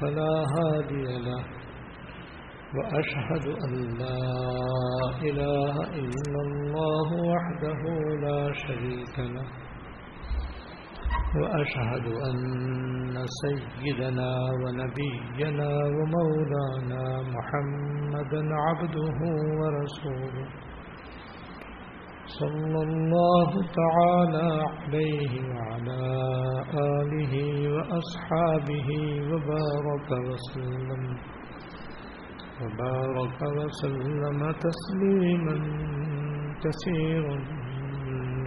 فلا هادي له وأشهد أن لا إله إلا الله وحده لا شريك له وأشهد أن سيدنا ونبينا ومولانا محمدا عبده ورسوله صلى الله تعالى عليه وعلى آله وأصحابه وبارك وسلم. وبارك وسلم تسليما كثيرا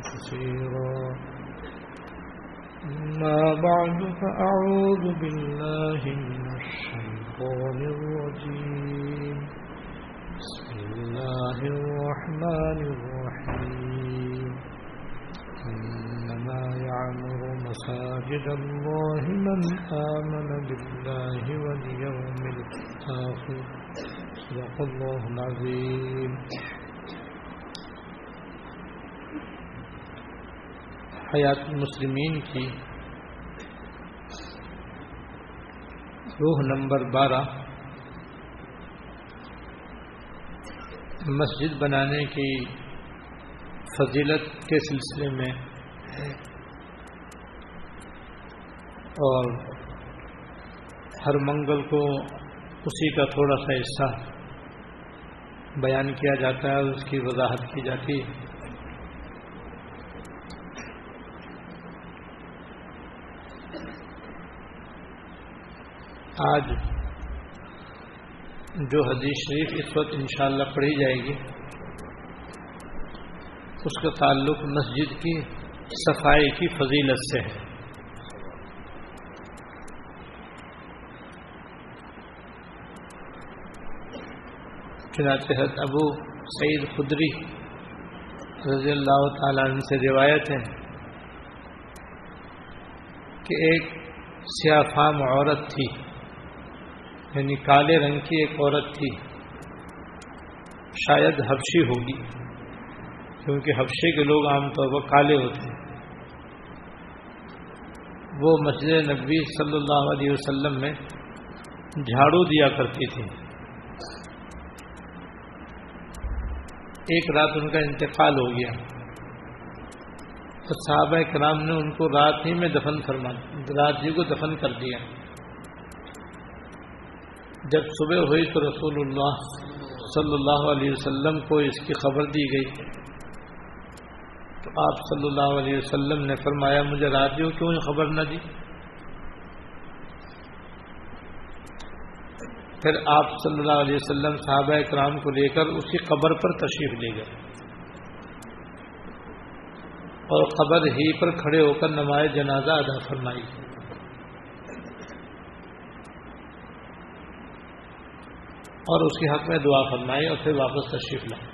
كثيرا. ما بعد، فأعوذ بالله من الشيطان الرجيم. الله الرحمن الرحيم. إنما يعمر مساجد الله من آمن بالله واليوم الآخر. صدق الله العظيم. حیات المسلمین کی روح نمبر بارہ مسجد بنانے کی فضیلت کے سلسلے میں اور ہر منگل کو اسی کا تھوڑا سا حصہ بیان کیا جاتا ہے اور اس کی وضاحت کی جاتی ہے۔ آج جو حدیث شریف اس وقت انشاءاللہ پڑھی جائے گی، اس کا تعلق مسجد کی صفائی کی فضیلت سے ہے۔ چنانچہ ابو سعید خدری رضی اللہ تعالیٰ عنہ سے روایت ہے کہ ایک سیاہ فام عورت تھی۔ یعنی کالے رنگ کی ایک عورت تھی۔ شاید حبشی ہوگی، کیونکہ حبشے کے لوگ عام طور پر کالے ہوتے ہیں۔ وہ مسجد نبی صلی اللہ علیہ وسلم میں جھاڑو دیا کرتی تھی ایک رات ان کا انتقال ہو گیا۔ تو صحابہ کرام نے ان کو رات ہی میں دفن فرما، رات جی کو دفن کر دیا۔ جب صبح ہوئی تو رسول اللہ صلی اللہ علیہ وسلم کو اس کی خبر دی گئی۔ تو آپ صلی اللہ علیہ وسلم نے فرمایا، مجھے رات کیوں خبر نہ دی؟ پھر آپ صلی اللہ علیہ وسلم صحابہ کرام کو لے کر اسی قبر پر تشریف لے گئے۔ اور قبر ہی پر کھڑے ہو کر نماز جنازہ ادا فرمائی۔ اور اس کے حق میں دعا فرمائی اور پھر واپس تشریف لائے۔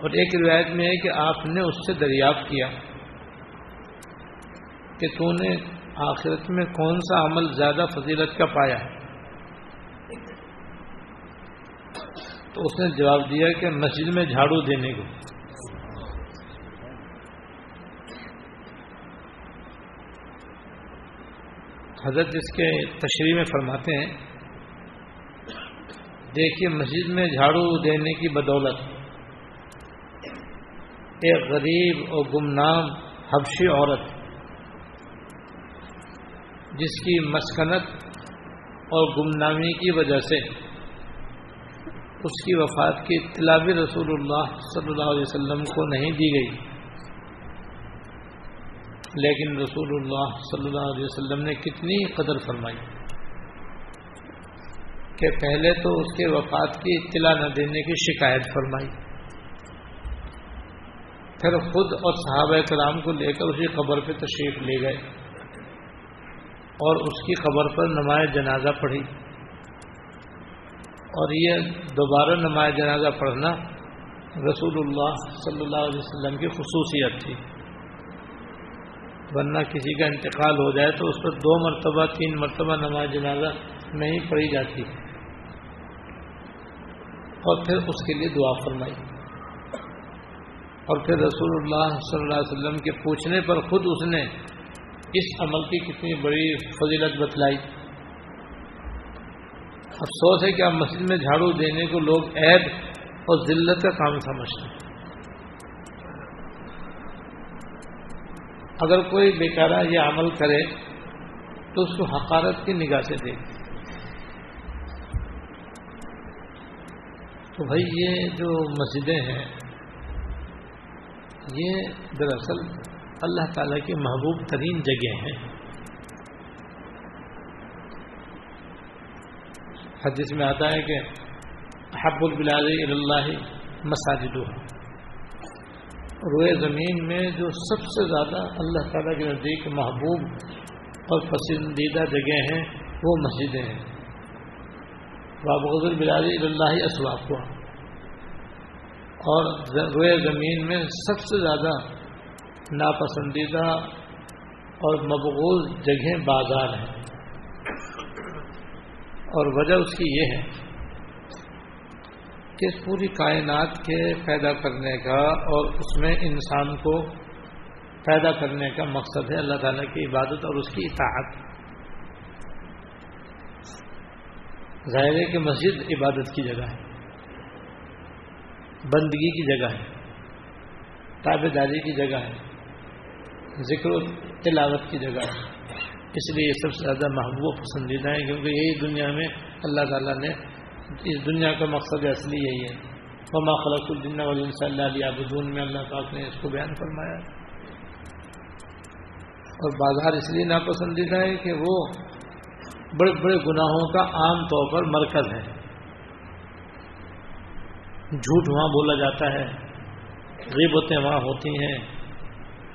اور ایک روایت میں ہے کہ آپ نے اس سے دریافت کیا کہ تو نے آخرت میں کون سا عمل زیادہ فضیلت کا پایا ہے۔ تو اس نے جواب دیا کہ مسجد میں جھاڑو دینے کو۔ حضرت اس کے تشریح میں فرماتے ہیں دیکھیے مسجد میں جھاڑو دینے کی بدولت ایک غریب اور گمنام حبشی عورت جس کی مسکنت اور گمنامی کی وجہ سے اس کی وفات کی اطلاع بھی رسول اللہ صلی اللہ علیہ وسلم کو نہیں دی گئی۔ لیکن رسول اللہ صلی اللہ علیہ وسلم نے کتنی قدر فرمائی۔ کہ پہلے تو اس کے وفات کی اطلاع نہ دینے کی شکایت فرمائی۔ پھر خود اور صحابہ کرام کو لے کر اسی قبر پہ تشریف لے گئے اور اس کی خبر پر نماز جنازہ پڑھی۔ اور یہ دوبارہ نماز جنازہ پڑھنا رسول اللہ صلی اللہ علیہ وسلم کی خصوصیت تھی۔ ورنہ کسی کا انتقال ہو جائے تو اس پر دو مرتبہ، تین مرتبہ نماز جنازہ نہیں پڑھی جاتی۔ اور پھر اس کے لیے دعا فرمائی۔ اور پھر رسول اللہ صلی اللہ علیہ وسلم کے پوچھنے پر خود اس نے اس عمل کی کتنی بڑی فضیلت بتلائی۔ افسوس ہے کہ آپ مسجد میں جھاڑو دینے کو لوگ عیب اور ذلت کا کام سمجھتے ہیں۔ اگر کوئی بیکارہ یہ عمل کرے تو اس کو حقارت کی نگاہ سے دے تو بھائی یہ جو مسجدیں ہیں، یہ دراصل اللہ تعالیٰ کی محبوب ترین جگہ ہیں۔ حدیث میں آتا ہے کہ حب البلاد اللہ مساجد۔ روئے زمین میں جو سب سے زیادہ اللہ تعالیٰ کے نزدیک محبوب اور پسندیدہ جگہ ہیں، وہ مسجدیں ہیں۔ بابغ البلاد اللہ اسواق ہوا اور روئے زمین میں سب سے زیادہ ناپسندیدہ اور مقبول جگہیں بازار ہیں۔ اور وجہ اس کی یہ ہے کہ پوری کائنات کے پیدا کرنے کا اور اس میں انسان کو پیدا کرنے کا مقصد ہے اللہ تعالیٰ کی عبادت اور اس کی اطاعت۔ ظاہر ہے کہ مسجد عبادت کی جگہ ہے، بندگی کی جگہ ہے، تابے داری کی جگہ ہے، ذکر و تلاوت کی جگہ ہے۔ اس لیے یہ سب سے زیادہ محبوب پسندیدہ ہے کیونکہ یہی دنیا میں اللہ تعالیٰ نے، اس دنیا کا مقصد اصلی یہی ہے۔ وما خلق الدین علیہ صلی اللہ علیہ بدون میں اللہ پاک نے اس کو بیان فرمایا۔ اور بازار اس لیے ناپسندیدہ ہے کہ وہ بڑے بڑے گناہوں کا عام طور پر مرکز ہے۔ جھوٹ وہاں بولا جاتا ہے، غیبتیں وہاں ہوتی ہیں،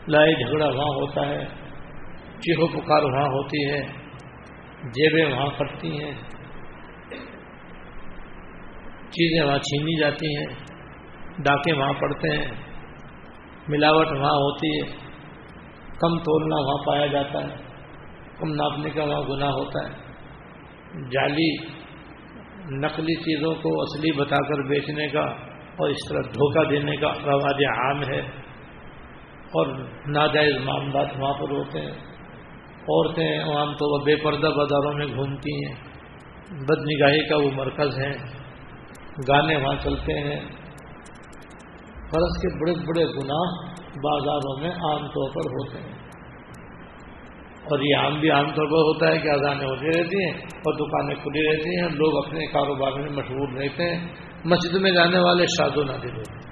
لڑائی جھگڑا وہاں ہوتا ہے، چیخو پکار وہاں ہوتی ہے، جیبیں وہاں پڑتی ہیں، چیزیں وہاں چھینی جاتی ہیں، ڈاکے وہاں پڑتے ہیں، ملاوٹ وہاں ہوتی ہے، کم تولنا وہاں پایا جاتا ہے، کم ناپنے کا وہاں گناہ ہوتا ہے۔ جعلی نقلی چیزوں کو اصلی بتا کر بیچنے کا اور اس طرح دھوکہ دینے کا رواج عام ہے اور ناجائز معاملات وہاں پر ہوتے ہیں۔ عورتیں عام طور پر بے پردہ بازاروں میں گھومتی ہیں۔ بد نگاہی کا وہ مرکز ہے گانے وہاں چلتے ہیں۔ فرض کے بڑے بڑے گناہ بازاروں میں عام طور پر ہوتے ہیں۔ اور یہ عام بھی عام طور پر ہوتا ہے کہ اذانیں ہوتی رہتی ہیں اور دکانیں کھلی رہتی ہیں، لوگ اپنے کاروبار میں مشغول رہتے ہیں۔ مسجد میں جانے والے شاد و نادر ہوتے ہیں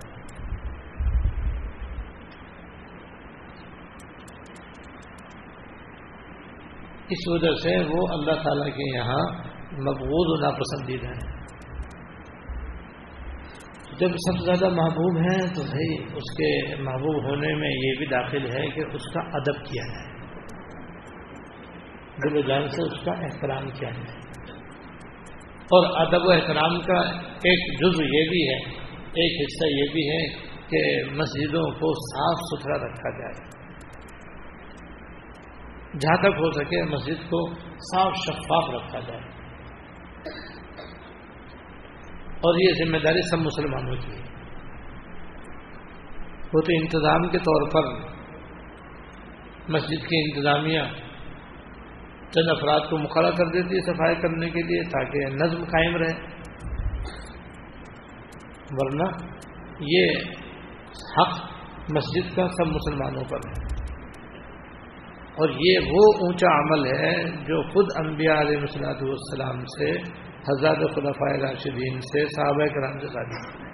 اس وجہ سے وہ اللہ تعالیٰ کے یہاں مقبول و ناپسندیدہ ہیں۔ جب سب سے زیادہ محبوب ہیں تو بھائی اس کے محبوب ہونے میں یہ بھی داخل ہے کہ اس کا ادب کیا جائے۔ دل و جان سے اس کا احترام کیا جائے اور ادب و احترام کا ایک جز یہ بھی ہے، ایک حصہ یہ بھی ہے کہ مسجدوں کو صاف ستھرا رکھا جائے۔ جہاں تک ہو سکے مسجد کو صاف شفاف رکھا جائے۔ اور یہ ذمہ داری سب مسلمانوں کی ہے۔ وہ تو انتظام کے طور پر مسجد کی انتظامیہ چند افراد کو مقرر کر دیتی ہے صفائی کرنے کے لیے تاکہ نظم قائم رہے۔ ورنہ یہ حق مسجد کا سب مسلمانوں پر ہے۔ اور یہ وہ اونچا عمل ہے جو خود انبیاء علیہ مسلاط والسلام سے، حضرت خلفۂ راشدین سے، صحابہ کرام سے ثابت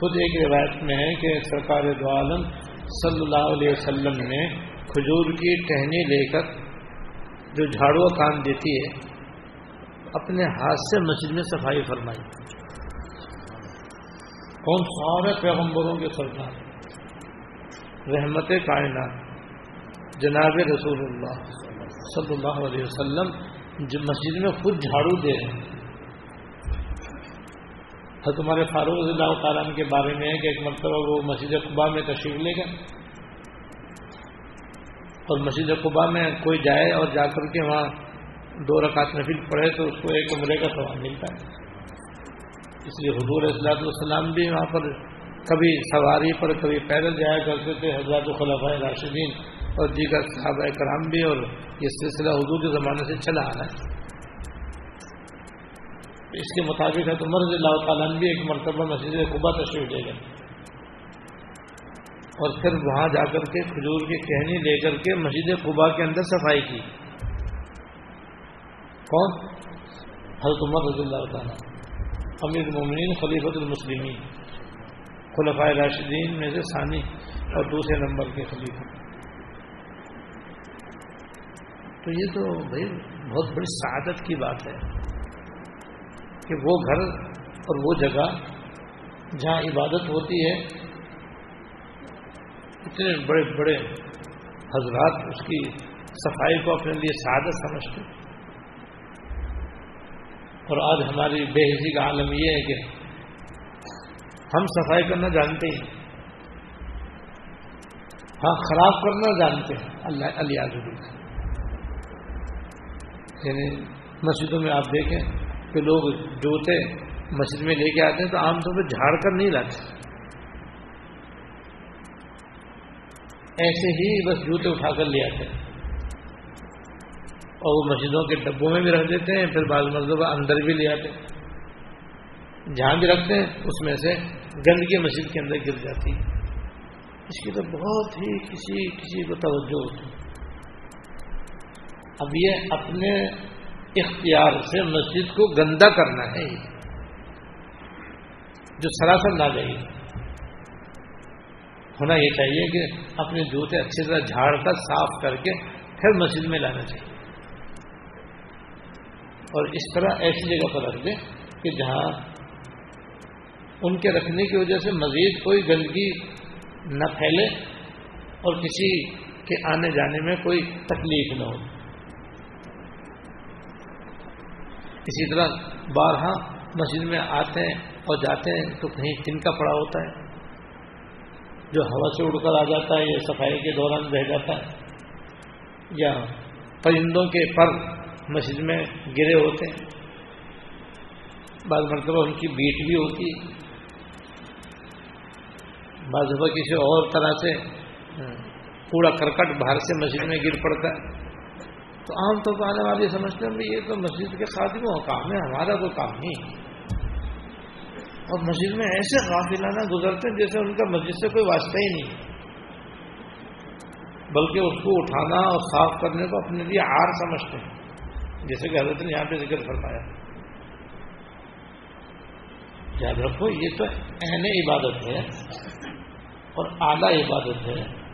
خود ایک روایت میں ہے کہ سرکار دو عالم صلی اللہ علیہ وسلم نے کھجور کی ٹہنی لے کر جو جھاڑو کام دیتی ہے، اپنے ہاتھ سے مسجد میں صفائی فرمائی۔ کون سارے پیغمبروں کے سرکار رحمت کائنات، جناب رسول اللہ صلی اللہ علیہ وسلم، جو مسجد میں خود جھاڑو دے رہے ہیں۔ تمہارے فاروق رضی اللہ تعالیٰ کے بارے میں ہے کہ ایک مرتبہ وہ مسجد قبا میں تشریف لے گا اور مسجد قبا میں کوئی جائے اور جا کر کے وہاں دو رکعت نفل پڑھے تو اس کو ایک عمرے کا سوال ملتا ہے۔ اس لیے حضور اصلاۃ والسلام بھی وہاں پر کبھی سواری پر کبھی پیدل جایا کرتے تھے، حضرات الخلفۂ راشدین اور دیگر صحابہ کرام بھی، اور یہ سلسلہ حضور کے زمانے سے چلا آ رہا ہے۔ اس کے مطابق ہے تو مرض اللہ تعالیٰ بھی ایک مرتبہ مسجد قبا تشریف لے گئے۔ اور پھر وہاں جا کر کے کھجور کی کہنی لے کر کے مسجد قبا کے اندر صفائی کی۔ کون؟ حضرت عمر رضی اللہ تعالیٰ۔ امیر المومنین، خلیفۃ المسلمین خلفۂ راشدین میں سے ثانی اور دوسرے نمبر کے خلیفہ۔ تو یہ تو بھائی بہت بڑی سعادت کی بات ہے کہ وہ گھر اور وہ جگہ جہاں عبادت ہوتی ہے اتنے بڑے بڑے حضرات اس کی صفائی کو اپنے لیے سعادت سمجھتے اور آج ہماری بے حسی کا عالم یہ ہے کہ ہم صفائی کرنا جانتے ہیں۔ ہاں خراب کرنا جانتے ہیں۔ اللہ علی یعنی مسجدوں میں آپ دیکھیں کہ لوگ جوتے مسجد میں لے کے آتے ہیں تو عام طور پہ جھاڑ کر نہیں لاتے۔ ایسے ہی بس جوتے اٹھا کر لے آتے ہیں۔ اور وہ مسجدوں کے ڈبوں میں بھی رکھ دیتے ہیں، پھر بعض مرتبہ اندر بھی لے آتے ہیں۔ جہاں بھی رکھتے ہیں، اس میں سے گندگی مسجد کے اندر گر جاتی ہے۔ اس کی تو بہت ہی کسی کسی کو توجہ ہوتی اب یہ اپنے اختیار سے مسجد کو گندا کرنا ہے۔ جو سراسر نہ جائے۔ ہونا یہ چاہیے کہ اپنے جوتے اچھی طرح جھاڑ کر صاف کر کے پھر مسجد میں لانا چاہیے۔ اور اس طرح ایسی جگہ پر رکھ دیں کہ جہاں ان کے رکھنے کی وجہ سے مزید کوئی گندگی نہ پھیلے اور کسی کے آنے جانے میں کوئی تکلیف نہ ہو۔ اسی طرح بارہا مسجد میں آتے ہیں اور جاتے ہیں تو کہیں تن کا پڑا ہوتا ہے۔ جو ہوا سے اڑ کر آ جاتا ہے یا صفائی کے دوران رہ جاتا ہے، یا پرندوں کے پر مسجد میں گرے ہوتے ہیں۔ بعض مرتبہ ان کی بیٹ بھی ہوتی ہے۔ بعض دفعہ کسی اور طرح سے کوڑا کرکٹ باہر سے مسجد میں گر پڑتا ہے۔ تو عام طور پر آنے والے سمجھتے ہیں یہ تو مسجد کے خادموں کا کام ہے، ہمارا کوئی کام نہیں ہے۔ اور مسجد میں ایسے غافلانہ گزرتے ہیں جیسے ان کا مسجد سے کوئی واسطہ ہی نہیں بلکہ اس کو اٹھانا اور صاف کرنے کو اپنے لیے آر سمجھتے ہیں۔ جیسے کہ حضرت نے یہاں پہ ذکر فرمایا۔ یاد رکھو، یہ تو اہم عبادت ہے اور اعلیٰ عبادت ہے۔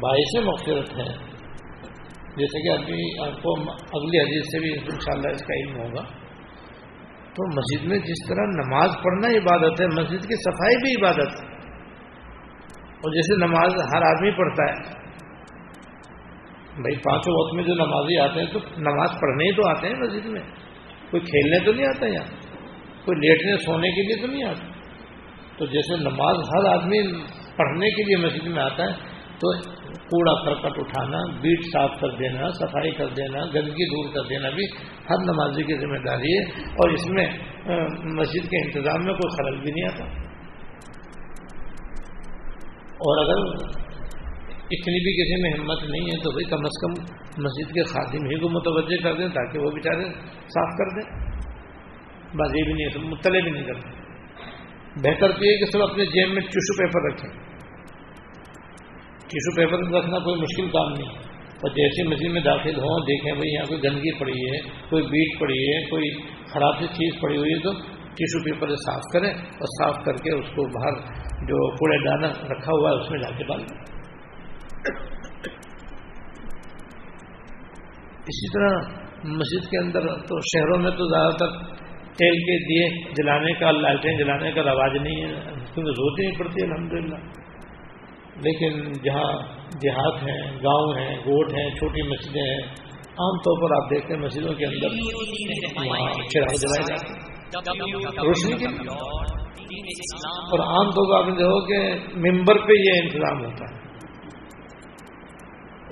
باعث مغفرت ہے۔ جیسے کہ ابھی آپ کو اگلی حدیث سے بھی انشاءاللہ اس کا علم ہوگا۔ تو مسجد میں جس طرح نماز پڑھنا عبادت ہے، مسجد کی صفائی بھی عبادت ہے۔ اور جیسے نماز ہر آدمی پڑھتا ہے۔ بھائی، پانچوں وقت میں جو نمازی آتے ہیں تو نماز پڑھنے ہی تو آتے ہیں مسجد میں۔ کوئی کھیلنے تو نہیں آتا یہاں۔ کوئی لیٹنے سونے کے لیے تو نہیں آتا۔ تو جیسے نماز ہر آدمی پڑھنے کے لیے مسجد میں آتا ہے، تو کوڑا کرکٹ اٹھانا، بیٹ صاف کر دینا، صفائی کر دینا، گندگی دور کر دینا بھی ہر نمازی کی ذمہ داری ہے اور اس میں مسجد کے انتظام میں کوئی خلل بھی نہیں آتا۔ اور اگر اتنی بھی کسی میں ہمت نہیں ہے تو بھائی کم از کم مسجد کے خادم ہی کو متوجہ کر دیں تاکہ وہ بیچارے صاف کر دیں۔ بس یہ بھی نہیں مطلع بھی نہیں کرتے۔ بہتر تو یہ کہ سب اپنے جیب میں ٹیشو پیپر رکھیں۔ ٹیشو پیپر رکھنا کوئی مشکل کام نہیں اور جیسے مسجد میں داخل ہوں، دیکھیں بھائی، یہاں کوئی گندگی پڑی ہے، کوئی بیٹ پڑی ہے، کوئی خراب سی چیز پڑی ہوئی ہے، تو ٹیشو پیپر سے صاف کریں اور صاف کر کے اس کو باہر جو کوڑے دانا رکھا ہوا ہے، اس میں جا کے ڈال دیں۔ اسی طرح مسجد کے اندر تو شہروں میں تو زیادہ تر تیل کے دیے جلانے کا لالٹیں جلانے کا رواج نہیں ہے، کیونکہ ضرورت نہیں پڑتی الحمد للہ لیکن جہاں دیہات ہیں، گاؤں ہیں، گوٹ ہیں، چھوٹی مسجدیں ہیں، عام طور پر آپ دیکھتے ہیں مسجدوں کے اندر چراغ جلائے جاتے روشنی کے اور عام طور پر آپ نے دیکھو کہ ممبر پہ یہ انتظام ہوتا ہے۔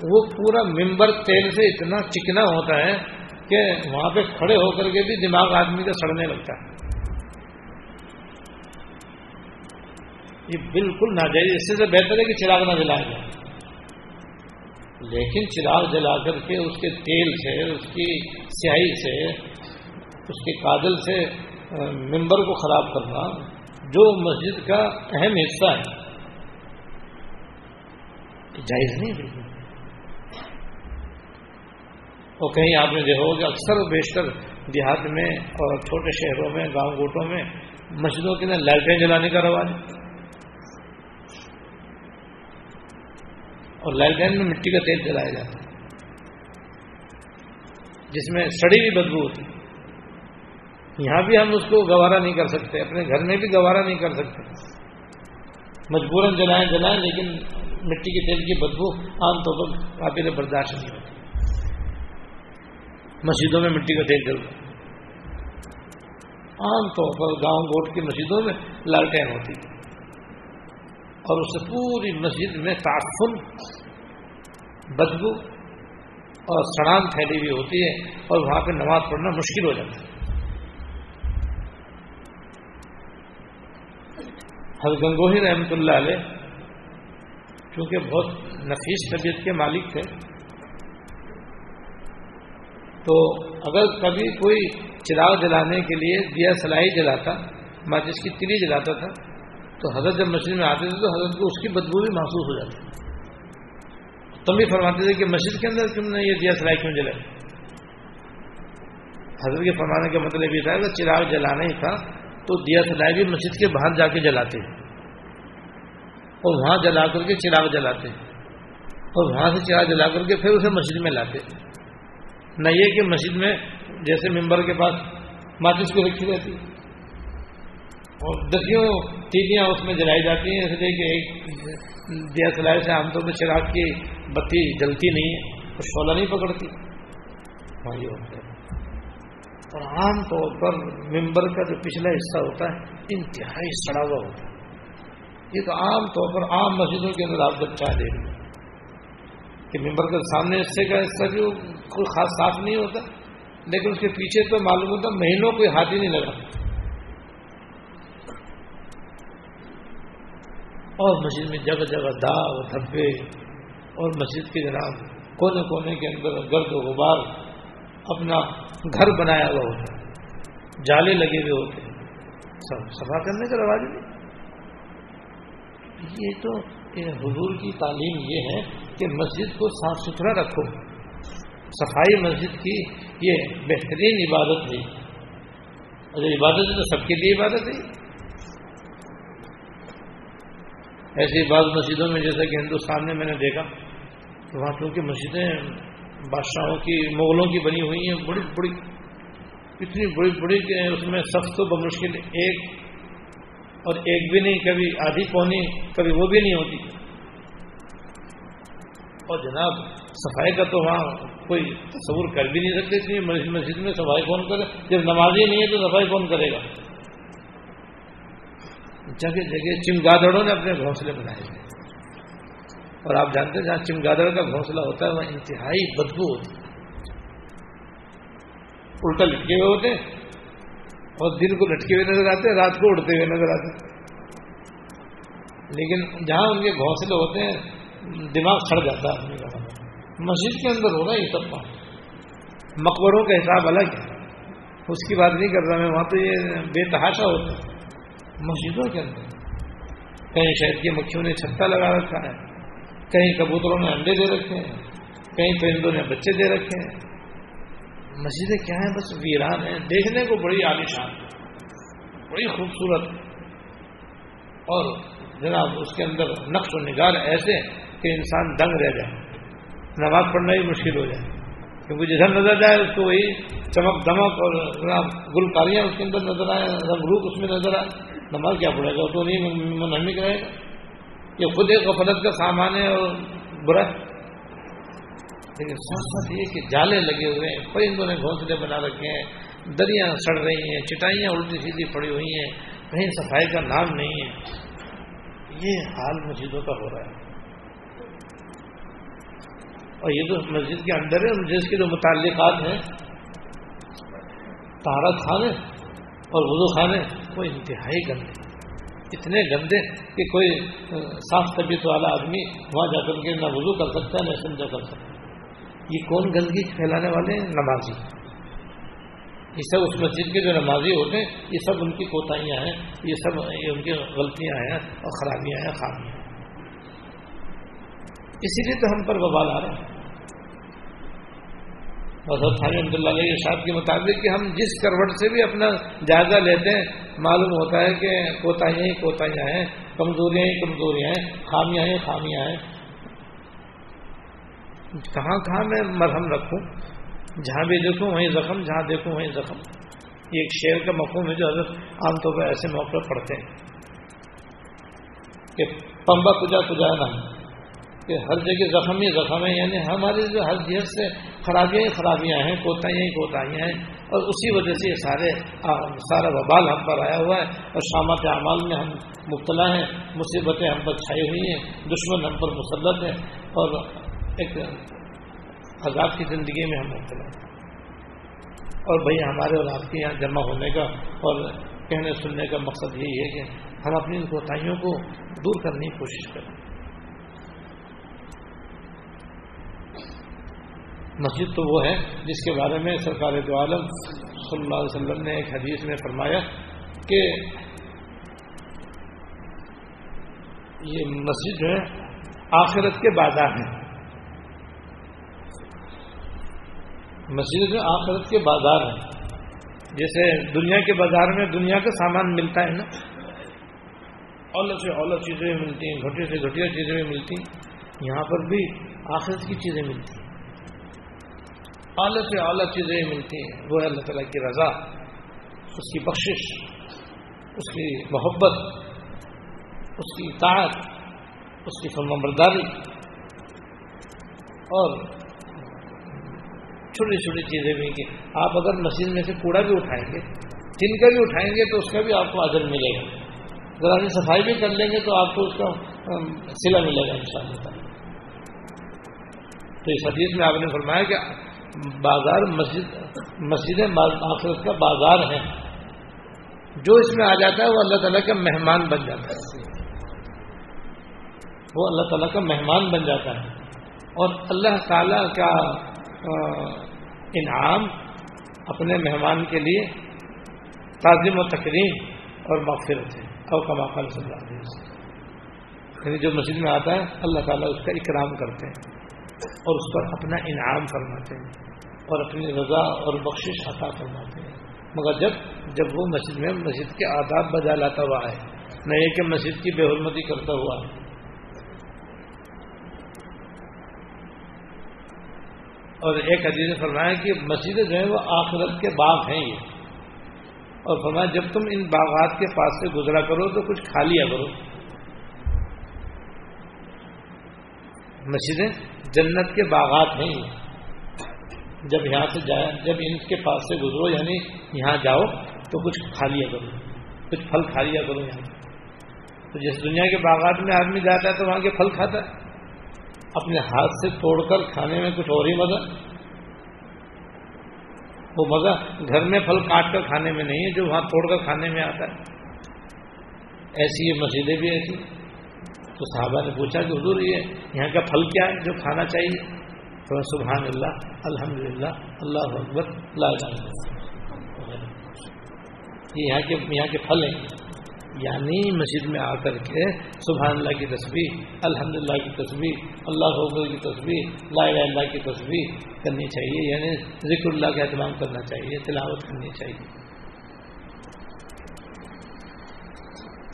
وہ پورا ممبر تیل سے اتنا چکنا ہوتا ہے کہ وہاں پہ کھڑے ہو کر کے بھی دماغ آدمی کا سڑنے لگتا ہے۔ یہ بالکل ناجائز اس سے بہتر ہے کہ چراغ نہ جلائے جائے لیکن چراغ جلا کر کے اس کے تیل سے، اس کی سیاہی سے، اس کے کادل سے ممبر کو خراب کرنا جو مسجد کا اہم حصہ ہے۔ جائز نہیں بالکل۔ اور کہیں آپ نے دیکھو کہ اکثر بیشتر دیہات میں اور چھوٹے شہروں میں، گاؤں گوٹوں میں مسجدوں کے اندر لائٹیں جلانے کا رواج۔ اور لالٹین میں مٹی کا تیل جلایا جاتا ہے۔ جس میں سڑی بھی بدبو ہوتی یہاں بھی ہم اس کو گوارا نہیں کر سکتے، اپنے گھر میں بھی گوارا نہیں کر سکتے۔ مجبوراً جلائیں جلائیں، لیکن مٹی کے تیل کی بدبو عام طور پر قابل برداشت نہیں ہوتی۔ مسجدوں میں مٹی کا تیل جلتا عام طور پر گاؤں گوٹ کی مسجدوں میں لالٹین ہوتی ہے اور اس سے پوری مسجد میں تعفن بدبو اور سڑان پھیلی ہوئی ہوتی ہے اور وہاں پہ نماز پڑھنا مشکل ہو جاتا ہے۔ ہر گنگوہی رحمت اللہ علیہ، چونکہ بہت نفیس طبیعت کے مالک تھے، تو اگر کبھی کوئی چراغ جلانے کے لیے دیا سلائی جلاتا ماچس کی تری جلاتا تھا تو حضرت جب مسجد میں آتے تھے تو حضرت کو اس کی بدبو بھی محسوس ہو جاتی تم بھی فرماتے تھے کہ مسجد کے اندر تم نے یہ دیا سلائی کیوں جلائے حضرت کے فرمانے کا مطلب یہ تھا کہ چراغ جلانا ہی تھا تو دیا سلائی بھی مسجد کے باہر جا کے جلاتے اور وہاں جلا کر کے چراغ جلاتے اور وہاں سے چراغ جلا کر کے پھر اسے مسجد میں لاتے۔ نہ یہ کہ مسجد میں جیسے ممبر کے پاس ماچس کو رکھی رہتی۔ اور دسیوں تیلیاں اس میں جلائی جاتی ہیں، اس لیے کہ ایک دیا سلائی سے عام طور پہ چراغ کی بتی جلتی نہیں ہے تو شولہ نہیں پکڑتی۔ ہاں یہ ہوتا ہے۔ اور عام طور پر ممبر کا جو پچھلا حصہ ہوتا ہے، انتہائی سڑا ہوا ہوتا ہے۔ یہ تو عام طور پر عام مسجدوں کے اندر آپ بچہ دے رہے کہ ممبر کے سامنے حصے کا حصہ بھی کوئی خاص صاف نہیں ہوتا، لیکن اس کے پیچھے تو معلوم ہوتا مہینوں کوئی ہاتھ ہی نہیں لگا۔ اور مسجد میں جگہ جگہ دا و دھبے اور مسجد کے جناب کونے کونے کے اندر گرد و غبار اپنا گھر بنایا ہوا ہوتا ہے۔ جالے لگے ہوئے ہوتے ہیں۔ سب صفا کرنے کا رواج نہیں۔ یہ تو حضور کی تعلیم یہ ہے کہ مسجد کو صاف ستھرا رکھو۔ صفائی مسجد کی یہ بہترین عبادت ہے۔ اگر عبادت ہے تو سب کے لیے عبادت ہے۔ ایسی بعض مسجدوں میں جیسا کہ ہندوستان میں میں نے دیکھا تو وہاں کیونکہ مسجدیں بادشاہوں کی، مغلوں کی بنی ہوئی ہیں، بڑی بڑی، اتنی بڑی بڑی کہ اس میں سب تو بمشکل ایک اور ایک بھی نہیں، کبھی آدھی پونی کبھی وہ بھی نہیں ہوتی۔ اور جناب، صفائی کا تو وہاں کوئی تصور کر بھی نہیں سکتے اتنی، مسجد میں صفائی کون کرے؟ جب نمازی نہیں ہے تو صفائی کون کرے گا؟ جگہ جگہ چمگادڑوں نے اپنے گھونسلے بنائے تھے اور آپ جانتے ہیں جہاں چمگادڑ کا گھونسلہ ہوتا ہے، وہاں انتہائی بدبو ہوتی ہے۔ الٹا لٹکے ہوئے ہوتے اور دن کو لٹکے ہوئے نظر آتے رات کو اڑتے ہوئے نظر آتے لیکن جہاں ان کے گھونسلے ہوتے ہیں، دماغ سڑ جاتا ہے آدمی کا۔ مسجد کے اندر ہوگا یہ سب مقبروں کا حساب الگ ہے۔ اس کی بات نہیں کر رہا میں، وہاں تو یہ بے تحاشا ہوتا ہے مسجدوں کے اندر۔ کہیں شہد کی مکھیوں نے چھتا لگا رکھا ہے۔ کہیں کبوتروں نے انڈے دے رکھے ہیں۔ کہیں پرندوں نے بچے دے رکھے ہیں۔ مسجدیں کیا ہیں؟ بس ویران ہیں۔ دیکھنے کو بڑی عالیشان بڑی خوبصورت۔ اور جناب، اس کے اندر نقش و نگار ایسے کہ انسان دنگ رہ جائے۔ نماز پڑھنا ہی مشکل ہو جائے۔ کیونکہ جدھر نظر جائے، اس کو وہی چمک دمک اور گلکاریاں اس کے اندر نظر آئے رنگ روپ اس میں نظر آئے۔ نماز کیا پڑے گا؟ تو نہیں منہمک رہے گا۔ یہ خود ایک غفلت کا سامان ہے اور برا۔ لیکن ساتھ ساتھ یہ کہ جالے لگے ہوئے ہیں پرندوں نے گھونسلے بنا رکھے ہیں، دریا سڑ رہی ہیں، چٹائیاں الٹی سیدھی پڑی ہوئی ہیں، کہیں صفائی کا نام نہیں ہے۔ یہ حال مسجدوں کا ہو رہا ہے۔ اور یہ تو مسجد کے اندر ہے جس کے جو متعلقات ہیں تارت خانے اور وضو خانے وہ انتہائی گندے۔ اتنے گندے کہ کوئی صاف طبیعت والا آدمی وہاں جا کر کے نہ وضو کر سکتا ہے، نہ سمجھا کر سکتا ہے۔ یہ کون گندگی پھیلانے والے ہیں؟ نمازی۔ یہ سب اس مسجد کے جو نمازی ہوتے ہیں، یہ سب ان کی کوتاہیاں ہیں، یہ سب، یہ ان کی غلطیاں ہیں اور خرابیاں ہیں، خامیاں اسی لیے تو ہم پر ببال آ رہا ہے حضرت رحمۃ اللہ علیہ صاحب کے مطابق کہ ہم جس کروٹ سے بھی اپنا جائزہ لیتے ہیں، معلوم ہوتا ہے کہ کوتاہیاں ہی کوتاہیاں ہیں، کمزوریاں ہی کمزوریاں ہیں، خامیاں ہی خامیاں ہیں۔ کہاں کہاں میں مرہم رکھوں؟ جہاں بھی دیکھوں وہیں زخم، جہاں دیکھوں وہیں زخم۔ یہ ایک شعر کا مفہوم ہے جو حضرت عام طور پر ایسے موقع پڑھتے ہیں کہ پمبا پوجا پوجا نہ کہ ہر جگہ زخم ہی زخم ہے یعنی ہماری جو ہر جہت سے خرابیاں ہی خرابیاں ہیں کوتاہیاں ہی کوتاہیاں ہیں۔ اور اسی وجہ سے یہ سارے سارا وبال ہم پر آیا ہوا ہے۔ اور شامت اعمال میں ہم مبتلا ہیں۔ مصیبتیں ہم پر چھائی ہوئی ہیں۔ دشمن ہم پر مسلط ہیں۔ اور ایک عذاب کی زندگی میں ہم مبتلا اور بھائی، ہمارے اور آپ کے یہاں جمع ہونے کا اور کہنے سننے کا مقصد یہی ہے کہ ہم اپنی ان کوتاہیوں کو دور کرنے کی کوشش کریں۔ مسجد تو وہ ہے جس کے بارے میں سرکار دو عالم صلی اللہ علیہ وسلم نے ایک حدیث میں فرمایا کہ یہ مسجد جو ہے، آخرت کے بازار ہیں۔ مسجد میں آخرت کے بازار ہیں۔ جیسے دنیا کے بازار میں دنیا کا سامان ملتا ہے نا۔ اول سے اول چیزیں ملتی ہیں، گھٹے سے گھٹیا چیزیں بھی ملتی ہیں۔ یہاں پر بھی آخرت کی چیزیں ملتی ہیں۔ اعلی سے اعلیٰ چیزیں ملتی ہیں۔ وہ ہے اللہ تعالیٰ کی رضا، اس کی بخشش، اس کی محبت، اس کی اطاعت، اس کی فرم برداری اور چھوٹی چھوٹی چیزیں بھی کہ آپ اگر مسجد میں سے کوڑا بھی اٹھائیں گے جن کا بھی اٹھائیں گے تو اس کا بھی آپ کو عدل ملے گا۔ اگر آپ صفائی بھی کر لیں گے تو آپ کو اس کا سلا ملے گا ان شاء اللہ تو اس حدیث میں آپ نے فرمایا کہ بازار مسجد مسجد آخرت کا بازار ہے جو اس میں آ جاتا ہے وہ اللہ تعالیٰ کا مہمان بن جاتا ہے۔ وہ اللہ تعالیٰ کا مہمان بن جاتا ہے۔ اور اللہ تعالیٰ کا انعام اپنے مہمان کے لیے تعظیم و تقریم اور مغفرت ہے۔ اور کما صلی اللہ علیہ وسلم۔ یعنی جو مسجد میں آتا ہے، اللہ تعالیٰ اس کا اکرام کرتے ہیں۔ اور اس پر اپنا انعام فرماتے ہیں اور اپنی رضا اور بخشش عطا فرماتے ہیں۔ مگر جب جب وہ مسجد میں، مسجد کے آداب بجا لاتا ہوا ہے، نہ یہ کہ مسجد کی بے حرمتی کرتا ہوا ہے۔ اور ایک حدیث فرمایا کہ مسجد جو ہے وہ آخرت کے باغ ہیں یہ۔ اور فرمایا جب تم ان باغات کے پاس سے گزرا کرو تو کچھ کھا لیا کرو۔ مسجدیں جنت کے باغات ہیں جب یہاں سے جائے جب ان کے پاس سے گزرو یعنی یہاں جاؤ تو کچھ کھا لیا کرو۔ کچھ پھل کھا لیا کرو یہاں۔ تو جس دنیا کے باغات میں آدمی جاتا ہے تو وہاں کے پھل کھاتا ہے۔ اپنے ہاتھ سے توڑ کر کھانے میں کچھ اور ہی مزہ۔ وہ مزہ گھر میں پھل کاٹ کر کھانے میں نہیں ہے، جو وہاں توڑ کر کھانے میں آتا ہے۔ ایسی یہ مسجدیں بھی ایسی۔ تو صحابہ نے پوچھا کہ حضور، یہ یہاں کا پھل کیا ہے جو کھانا چاہیے؟ تو سبحان اللہ الحمد للہ اللہ اکبر یہ یہاں کے یہاں کے پھل ہیں۔ یعنی مسجد میں آ کر کے سبحان اللہ کی تصویر الحمد للہ کی تصویر اللہ حکر کی تصویر لا الہ اللہ کی تصویر کرنی چاہیے۔ یعنی ذکر اللہ کا اہتمام کرنا چاہیے، تلاوت کرنی چاہیے۔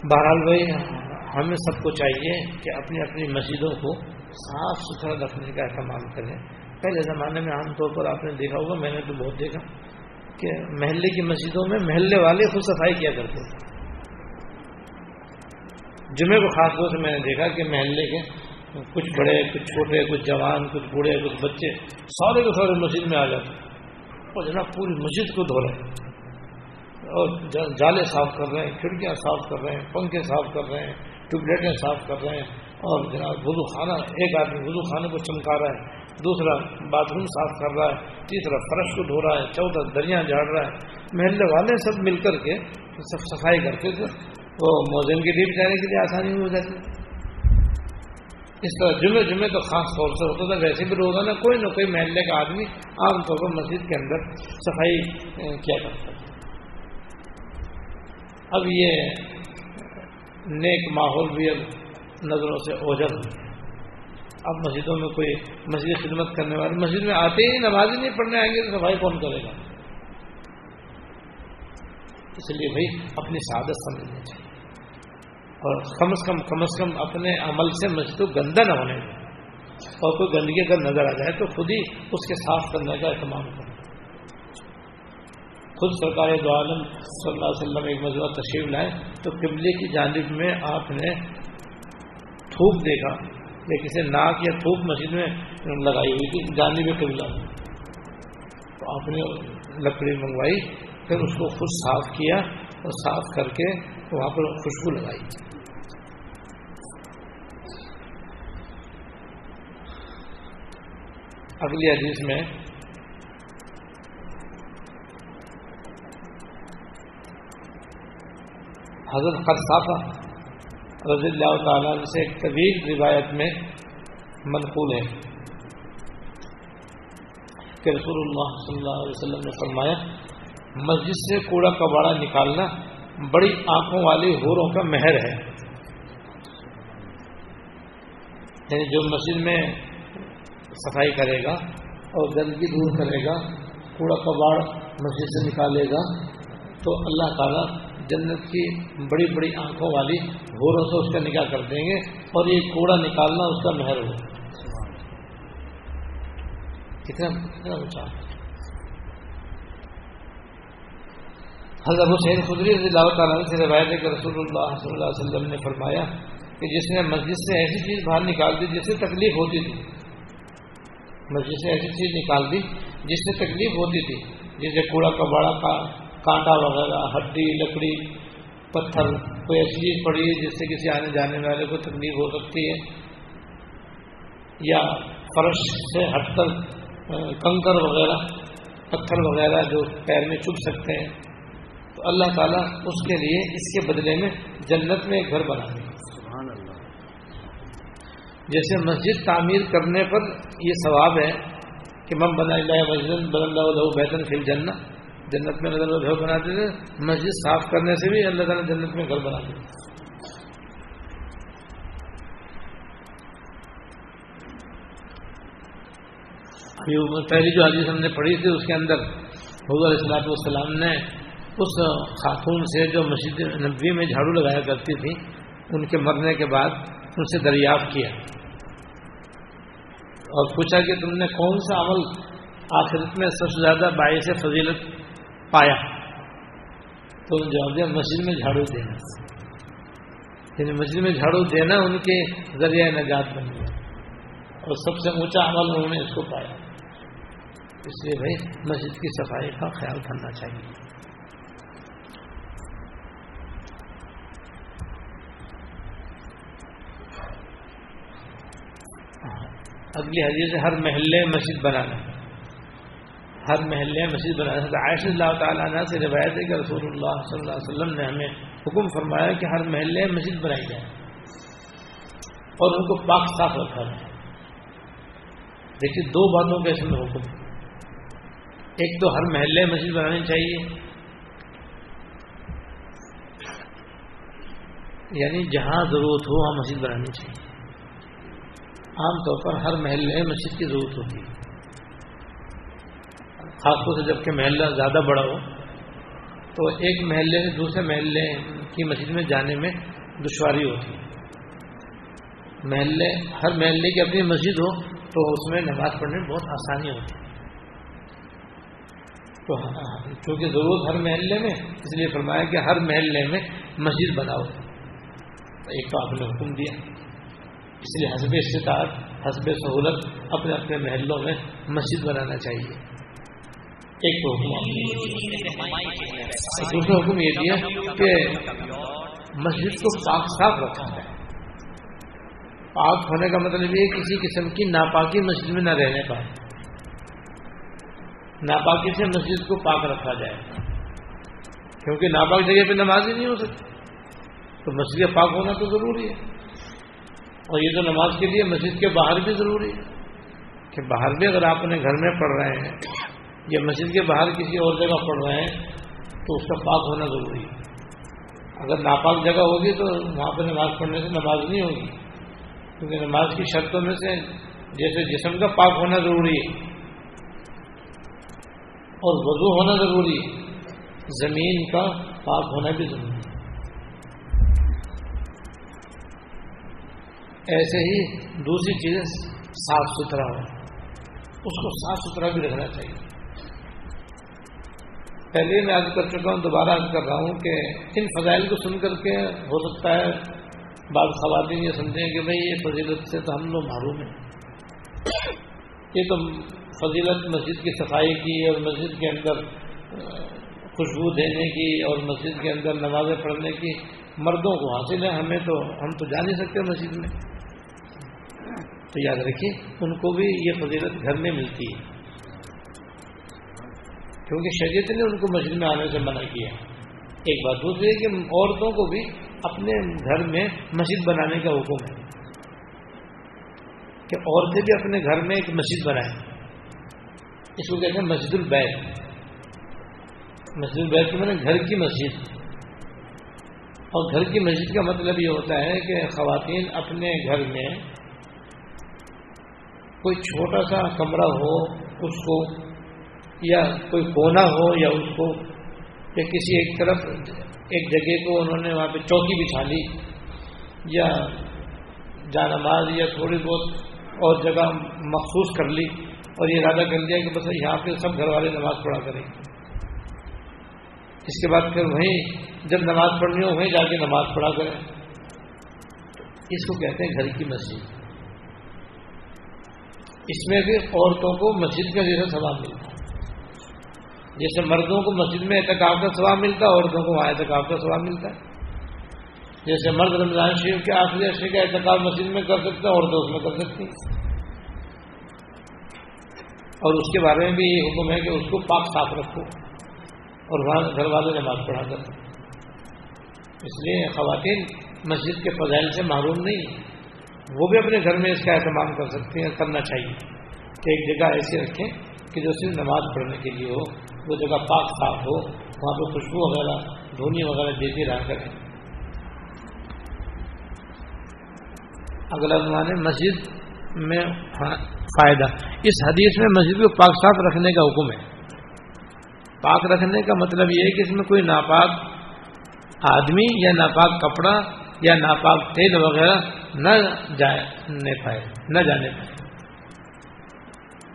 بہرحال بھائی ہمیں سب کو چاہیے کہ اپنی اپنی مسجدوں کو صاف ستھرا رکھنے کا اہتمام کریں۔ پہلے زمانے میں عام طور پر آپ نے دیکھا ہوگا، میں نے تو بہت دیکھا کہ محلے کی مسجدوں میں محلے والے خود صفائی کیا کرتے تھے جمعے کو خاص طور سے میں نے دیکھا کہ محلے کے کچھ بڑے، کچھ چھوٹے، کچھ جوان، کچھ بوڑھے، کچھ بچے سارے کے سارے مسجد میں آ جاتے اور جناب پوری مسجد کو دھو رہے ہیں۔ اور جالے صاف کر رہے ہیں، کھڑکیاں صاف کر رہے ہیں، پنکھے صاف کر رہے ہیں۔ ٹیوبلیٹیں صاف کر رہے ہیں اور جناب وضو خانہ، ایک آدمی وضو خانے کو چمکا رہا ہے، دوسرا باتھ روم صاف کر رہا ہے، تیسرا فرش کو دھو رہا ہے، چوتھا دریا جھاڑ رہا ہے۔ محلے والے سب مل کر کے سب صفائی کرتے تھے، وہ موزم کے لیے جانے کے لیے آسانی ہو جاتی۔ اس طرح جمعے جمعے تو خاص طور سے ہوتا تھا، ویسے بھی روزانہ کوئی نہ کوئی محلے کا آدمی عام طور پر مسجد کے اندر صفائی کیا کرتا تھا۔ اب یہ نیک ماحول بھی اب نظروں سے اوجل اب مسجدوں میں کوئی مسجد خدمت کرنے والے مسجد میں آتے ہی نماز ہی نہیں پڑھنے آئیں گے تو صفائی کون کرے گا؟ اس لیے بھائی اپنی سعادت سمجھنی چاہیے۔ اور کم از کم کم از کم اپنے عمل سے مسجد کو گندا نہ ہونے دیں۔ اور کوئی گندگی اگر نظر آ جائے تو خود ہی اس کے صاف کرنے کا اہتمام کریں۔ خود سرکار دو عالم صلی اللہ علیہ وسلم ایک مزہ تشریف لائے تو قبلے کی جانب میں آپ نے تھوک دیکھا یا کسی ناک یا تھوک مسجد میں لگائی ہوئی تھی، جانب قبلہ۔ تو آپ نے لکڑی منگوائی، پھر اس کو خود صاف کیا اور صاف کر کے وہاں پر خوشبو لگائی۔ اگلی حدیث میں حضرت خرصافہ رضی اللہ تعالیٰ سے ایک طویل روایت میں منقول ہے کہ رسول اللہ صلی اللہ علیہ وسلم نے فرمایا، مسجد سے کوڑا کباڑا نکالنا بڑی آنکھوں والی ہوروں کا مہر ہے۔ یعنی جو مسجد میں صفائی کرے گا اور گندگی دور کرے گا، کوڑا کباڑ مسجد سے نکالے گا، تو اللہ تعالیٰ جنت کی بڑی بڑی آنکھوں والی گھوروں سے اس کا نکاح کر دیں گے اور یہ کوڑا نکالنا اس کا مہر ہو کتنا کتنا اونچا۔ حضرت حسین خدری رضی اللہ تعالیٰ سے روایت ہے کہ رسول اللہ صلی اللہ علیہ وسلم نے فرمایا کہ جس نے مسجد سے ایسی چیز باہر نکال دی جس سے تکلیف ہوتی تھی۔ مسجد سے ایسی چیز نکال دی جس سے تکلیف ہوتی تھی۔ جیسے کوڑا کباڑا کا کانٹا وغیرہ ہڈی لکڑی پتھر کوئی ایسی چیز پڑی ہے جس سے کسی آنے جانے والے کو تکلیف ہو سکتی ہے؟ یا فرش سے ہٹ کر کنکر وغیرہ پتھر وغیرہ جو پیر میں چپ سکتے ہیں تو اللہ تعالیٰ اس کے لیے اس کے بدلے میں جنت میں ایک گھر بنا دیں جیسے مسجد تعمیر کرنے پر یہ ثواب ہے کہ مم بنا اللہ مسجد بل اللہ بہتر فل جنت جنت میں نظر گھر بناتے تھے، مسجد صاف کرنے سے بھی اللہ تعالیٰ جنت میں گھر بنا دیتے پہلی جو حدیث ہم نے پڑھی تھی، اس کے اندر حضور السلاط والسلام نے اس خاتون سے جو مسجد نبوی میں جھاڑو لگایا کرتی تھی، ان کے مرنے کے بعد ان سے دریافت کیا۔ اور پوچھا کہ تم نے کون سا عمل آخرت میں سب سے زیادہ باعث فضیلت پایا۔ تو جواب دیا مسجد میں جھاڑو دینا۔ یعنی مسجد میں جھاڑو دینا ان کے ذریعہ نجات بن گیا۔ اور سب سے اونچا عمل انہوں نے اس کو پایا۔ اس لیے بھائی مسجد کی صفائی کا خیال کرنا چاہیے۔ اگلی حدیث ہر محلے مسجد بنانا۔ ہر محلے مسجد بنانا عائش اللہ تعالیٰ عنہ سے روایت ہے کہ رسول اللہ صلی اللہ علیہ وسلم نے ہمیں حکم فرمایا کہ ہر محلے مسجد بنائی جائے اور ان کو پاک صاف رکھا جائے۔ دیکھیے دو باتوں کے اس میں حکم۔ ایک تو ہر محلے مسجد بنانی چاہیے۔ یعنی جہاں ضرورت ہو وہاں مسجد بنانی چاہیے۔ عام طور پر ہر محلے مسجد کی ضرورت ہوتی ہے۔ خاص طور سے جبکہ محلہ زیادہ بڑا ہو، تو ایک محلے سے دوسرے محلے کی مسجد میں جانے میں دشواری ہوتی ہے۔ محلے، ہر محلے کی اپنی مسجد ہو، تو اس میں نماز پڑھنے میں بہت آسانی ہوتی ہے۔ تو ہاں، چونکہ ضرورت ہر محلے میں، اس لیے فرمایا کہ ہر محلے میں مسجد بناؤ۔ ایک تو آپ نے حکم دیا۔ اس لیے حسب استطاعت، حسب سہولت اپنے اپنے محلوں میں مسجد بنانا چاہیے۔ ایک تو حکم دوسرا حکم یہ دیا کہ مسجد کو پاک صاف رکھا ہے پاک ہونے کا مطلب یہ کسی قسم کی ناپاکی مسجد میں نہ رہنے پائے ناپاکی سے مسجد کو پاک رکھا جائے۔ کیونکہ ناپاک جگہ پہ نماز ہی نہیں ہو سکتی۔ تو مسجد پاک ہونا تو ضروری ہے۔ اور یہ تو نماز کے لیے مسجد کے باہر بھی ضروری ہے۔ کہ باہر بھی اگر آپ اپنے گھر میں پڑھ رہے ہیں یا مسجد کے باہر کسی اور جگہ پڑھ رہے ہیں، تو اس کا پاک ہونا ضروری ہے۔ اگر ناپاک جگہ ہوگی تو وہاں پہ نماز پڑھنے سے نماز نہیں ہوگی۔ کیونکہ نماز کی شرطوں میں سے جیسے جسم کا پاک ہونا ضروری ہے۔ اور وضو ہونا ضروری ہے۔ زمین کا پاک ہونا بھی ضروری ہے۔ ایسے ہی دوسری چیزیں صاف ستھرا ہو اس کو صاف ستھرا بھی رکھنا چاہیے۔ پہلے میں آج کر چکا ہوں، دوبارہ آج کر رہا ہوں کہ ان فضائل کو سن کر کے ہو سکتا ہے، بعض خواتین یہ سمجھیں کہ بھائی یہ فضیلت سے تو ہم لوگ معروم ہیں۔ یہ تو فضیلت مسجد کی صفائی کی اور مسجد کے اندر خوشبو دینے کی اور مسجد کے اندر نمازیں پڑھنے کی مردوں کو حاصل ہے، ہمیں تو، ہم تو جا نہیں سکتے مسجد میں۔ تو یاد رکھیے، ان کو بھی یہ فضیلت گھر میں ملتی ہے۔ کیونکہ شریعت نے ان کو مسجد میں آنے سے منع کیا۔ ایک بات دوسری ہے کہ عورتوں کو بھی اپنے گھر میں مسجد بنانے کا حکم ہے۔ کہ عورتیں بھی اپنے گھر میں ایک مسجد بنائیں۔ اس کو کہتے ہیں مسجد البیت۔ مسجد البیت کے میں گھر کی مسجد۔ اور گھر کی مسجد کا مطلب یہ ہوتا ہے کہ خواتین اپنے گھر میں کوئی چھوٹا سا کمرہ ہو، اس کو یا کوئی کونا ہو یا اس کو یا کسی ایک طرف ایک جگہ کو انہوں نے وہاں پہ چوکی بچھا لی یا جانماز یا تھوڑی بہت اور جگہ مخصوص کر لی اور یہ ارادہ کر لیا کہ بس یہاں پہ سب گھر والے نماز پڑھا کریں۔ اس کے بعد پھر وہیں جب نماز پڑھنی ہو وہیں جا کے نماز پڑھا کریں۔ اس کو کہتے ہیں گھر کی مسجد۔ اس میں بھی عورتوں کو مسجد کا جیسا ثواب ملتا ہے۔ جیسے مردوں کو مسجد میں اعتکاب کا ثواب ملتا ہے، عورتوں کو وہاں اعتکاب کا ثواب ملتا ہے۔ جیسے مرد رمضان شریف کے آخری عرصے کا اعتکاب مسجد میں کر سکتے ہیں عورتیں اس میں کر سکتی ہیں۔ اور اس کے بارے میں بھی یہ حکم ہے کہ اس کو پاک صاف رکھو اور وہاں گھر والے نماز پڑھا کر۔ اس لیے خواتین مسجد کے فضائل سے معروم نہیں ہیں۔ وہ بھی اپنے گھر میں اس کا اہتمام کر سکتے ہیں، کرنا چاہیے کہ ایک جگہ ایسی رکھیں کہ جو صرف نماز پڑھنے کے لیے ہو۔ وہ جگہ پاک صاف ہو، وہاں پہ خوشبو وغیرہ، دھونی وغیرہ دیتی رہا کریں۔ اگلا زمانے مسجد میں فائدہ۔ اس حدیث میں مسجد کو پاک صاف رکھنے کا حکم ہے۔ پاک رکھنے کا مطلب یہ ہے کہ اس میں کوئی ناپاک آدمی یا ناپاک کپڑا یا ناپاک تیل وغیرہ نہ جانے پائے، نہ جانے پائے۔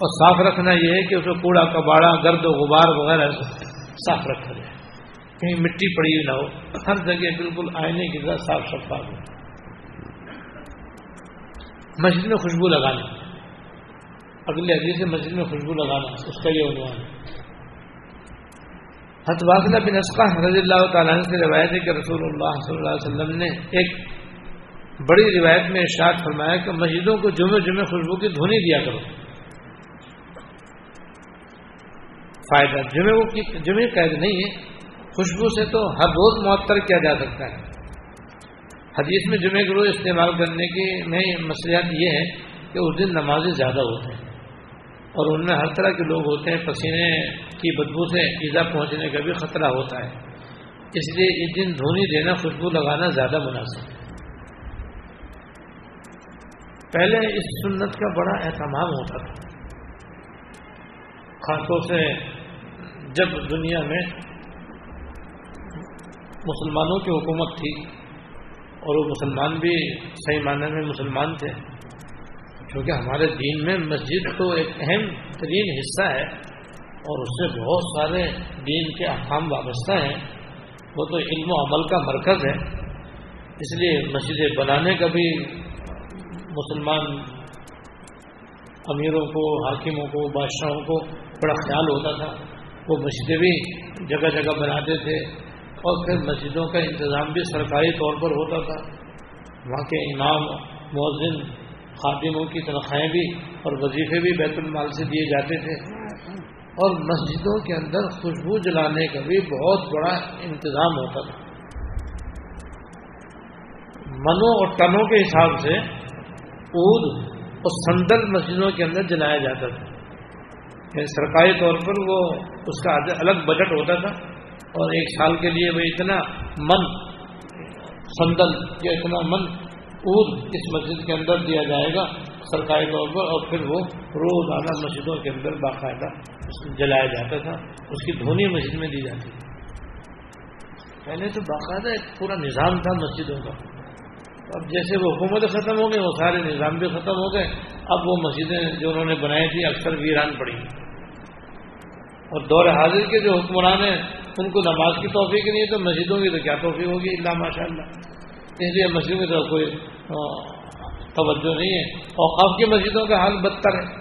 اور صاف رکھنا یہ ہے کہ اس کو کوڑا کباڑا، گرد و غبار وغیرہ صاف رکھا جائے۔ کہیں مٹی پڑی ہوئی نہ ہو، ہر جگہ بالکل آئینے کی طرح صاف شفاف ہو۔ مسجد میں خوشبو لگانا اگلے حدیث سے مسجد میں خوشبو لگانا، اس کا یہ عنوان ہے۔ حت واقعہ بن اسقا رضی اللہ تعالیٰ سے روایت ہے کہ رسول اللہ صلی اللہ علیہ وسلم نے ایک بڑی روایت میں ارشاد فرمایا کہ مسجدوں کو جمعے جمعے خوشبو کی دھونی دیا کرو۔ فائدہ جمعے کو جمعے قید نہیں ہے۔ خوشبو سے تو ہر روز معطر کیا جا سکتا ہے۔ حدیث میں جمعے کے روز استعمال کرنے کی میں مسئلہ یہ ہے کہ اس دن نمازیں زیادہ ہوتے ہیں۔ اور ان میں ہر طرح کے لوگ ہوتے ہیں، پسینے کی بدبو سے ایزا پہنچنے کا بھی خطرہ ہوتا ہے۔ اس لیے اس دن دھونی دینا، خوشبو لگانا زیادہ مناسب ہے۔ پہلے اس سنت کا بڑا اہتمام ہوتا تھا۔ خاص طور سے جب دنیا میں مسلمانوں کی حکومت تھی اور وہ مسلمان بھی صحیح معنی میں مسلمان تھے، کیونکہ ہمارے دین میں مسجد تو ایک اہم ترین حصہ ہے اور اس سے بہت سارے دین کے احکام وابستہ ہیں، وہ تو علم و عمل کا مرکز ہے۔ اس لیے مسجدیں بنانے کا بھی مسلمان امیروں کو، حاکموں کو، بادشاہوں کو بڑا خیال ہوتا تھا۔ وہ مسجدیں بھی جگہ جگہ بناتے تھے اور پھر مسجدوں کا انتظام بھی سرکاری طور پر ہوتا تھا۔ وہاں کے امام، مؤذن، خادموں کی تنخواہیں بھی اور وظیفے بھی بیت المال سے دیے جاتے تھے۔ اور مسجدوں کے اندر خوشبو جلانے کا بھی بہت بڑا انتظام ہوتا تھا۔ منوں اور ٹنوں کے حساب سے عود اور سندل مسجدوں کے اندر جلایا جاتا تھا۔ یعنی سرکاری طور پر وہ اس کا الگ بجٹ ہوتا تھا اور ایک سال کے لیے وہ اتنا من سندل یا اتنا من عود اس مسجد کے اندر دیا جائے گا سرکاری طور پر اور پھر وہ روزانہ مسجدوں کے اندر باقاعدہ جلایا جاتا تھا، اس کی دھونی مسجد میں دی جاتی تھی۔ پہلے تو باقاعدہ ایک پورا نظام تھا مسجدوں کا۔ اب جیسے وہ حکومت ختم ہو گئی وہ سارے نظام بھی ختم ہو گئے۔ اب وہ مسجدیں جو انہوں نے بنائی تھی اکثر ویران پڑی۔ اور دور حاضر کے جو حکمران ہیں، ان کو نماز کی توفیق نہیں ہے تو مسجدوں کی تو کیا توفیق ہوگی؟ اللہ ماشاء اللہ اس لیے مسجدوں کی تو کوئی توجہ نہیں ہے۔ اوقاف کی مسجدوں کا حال بدتر ہے۔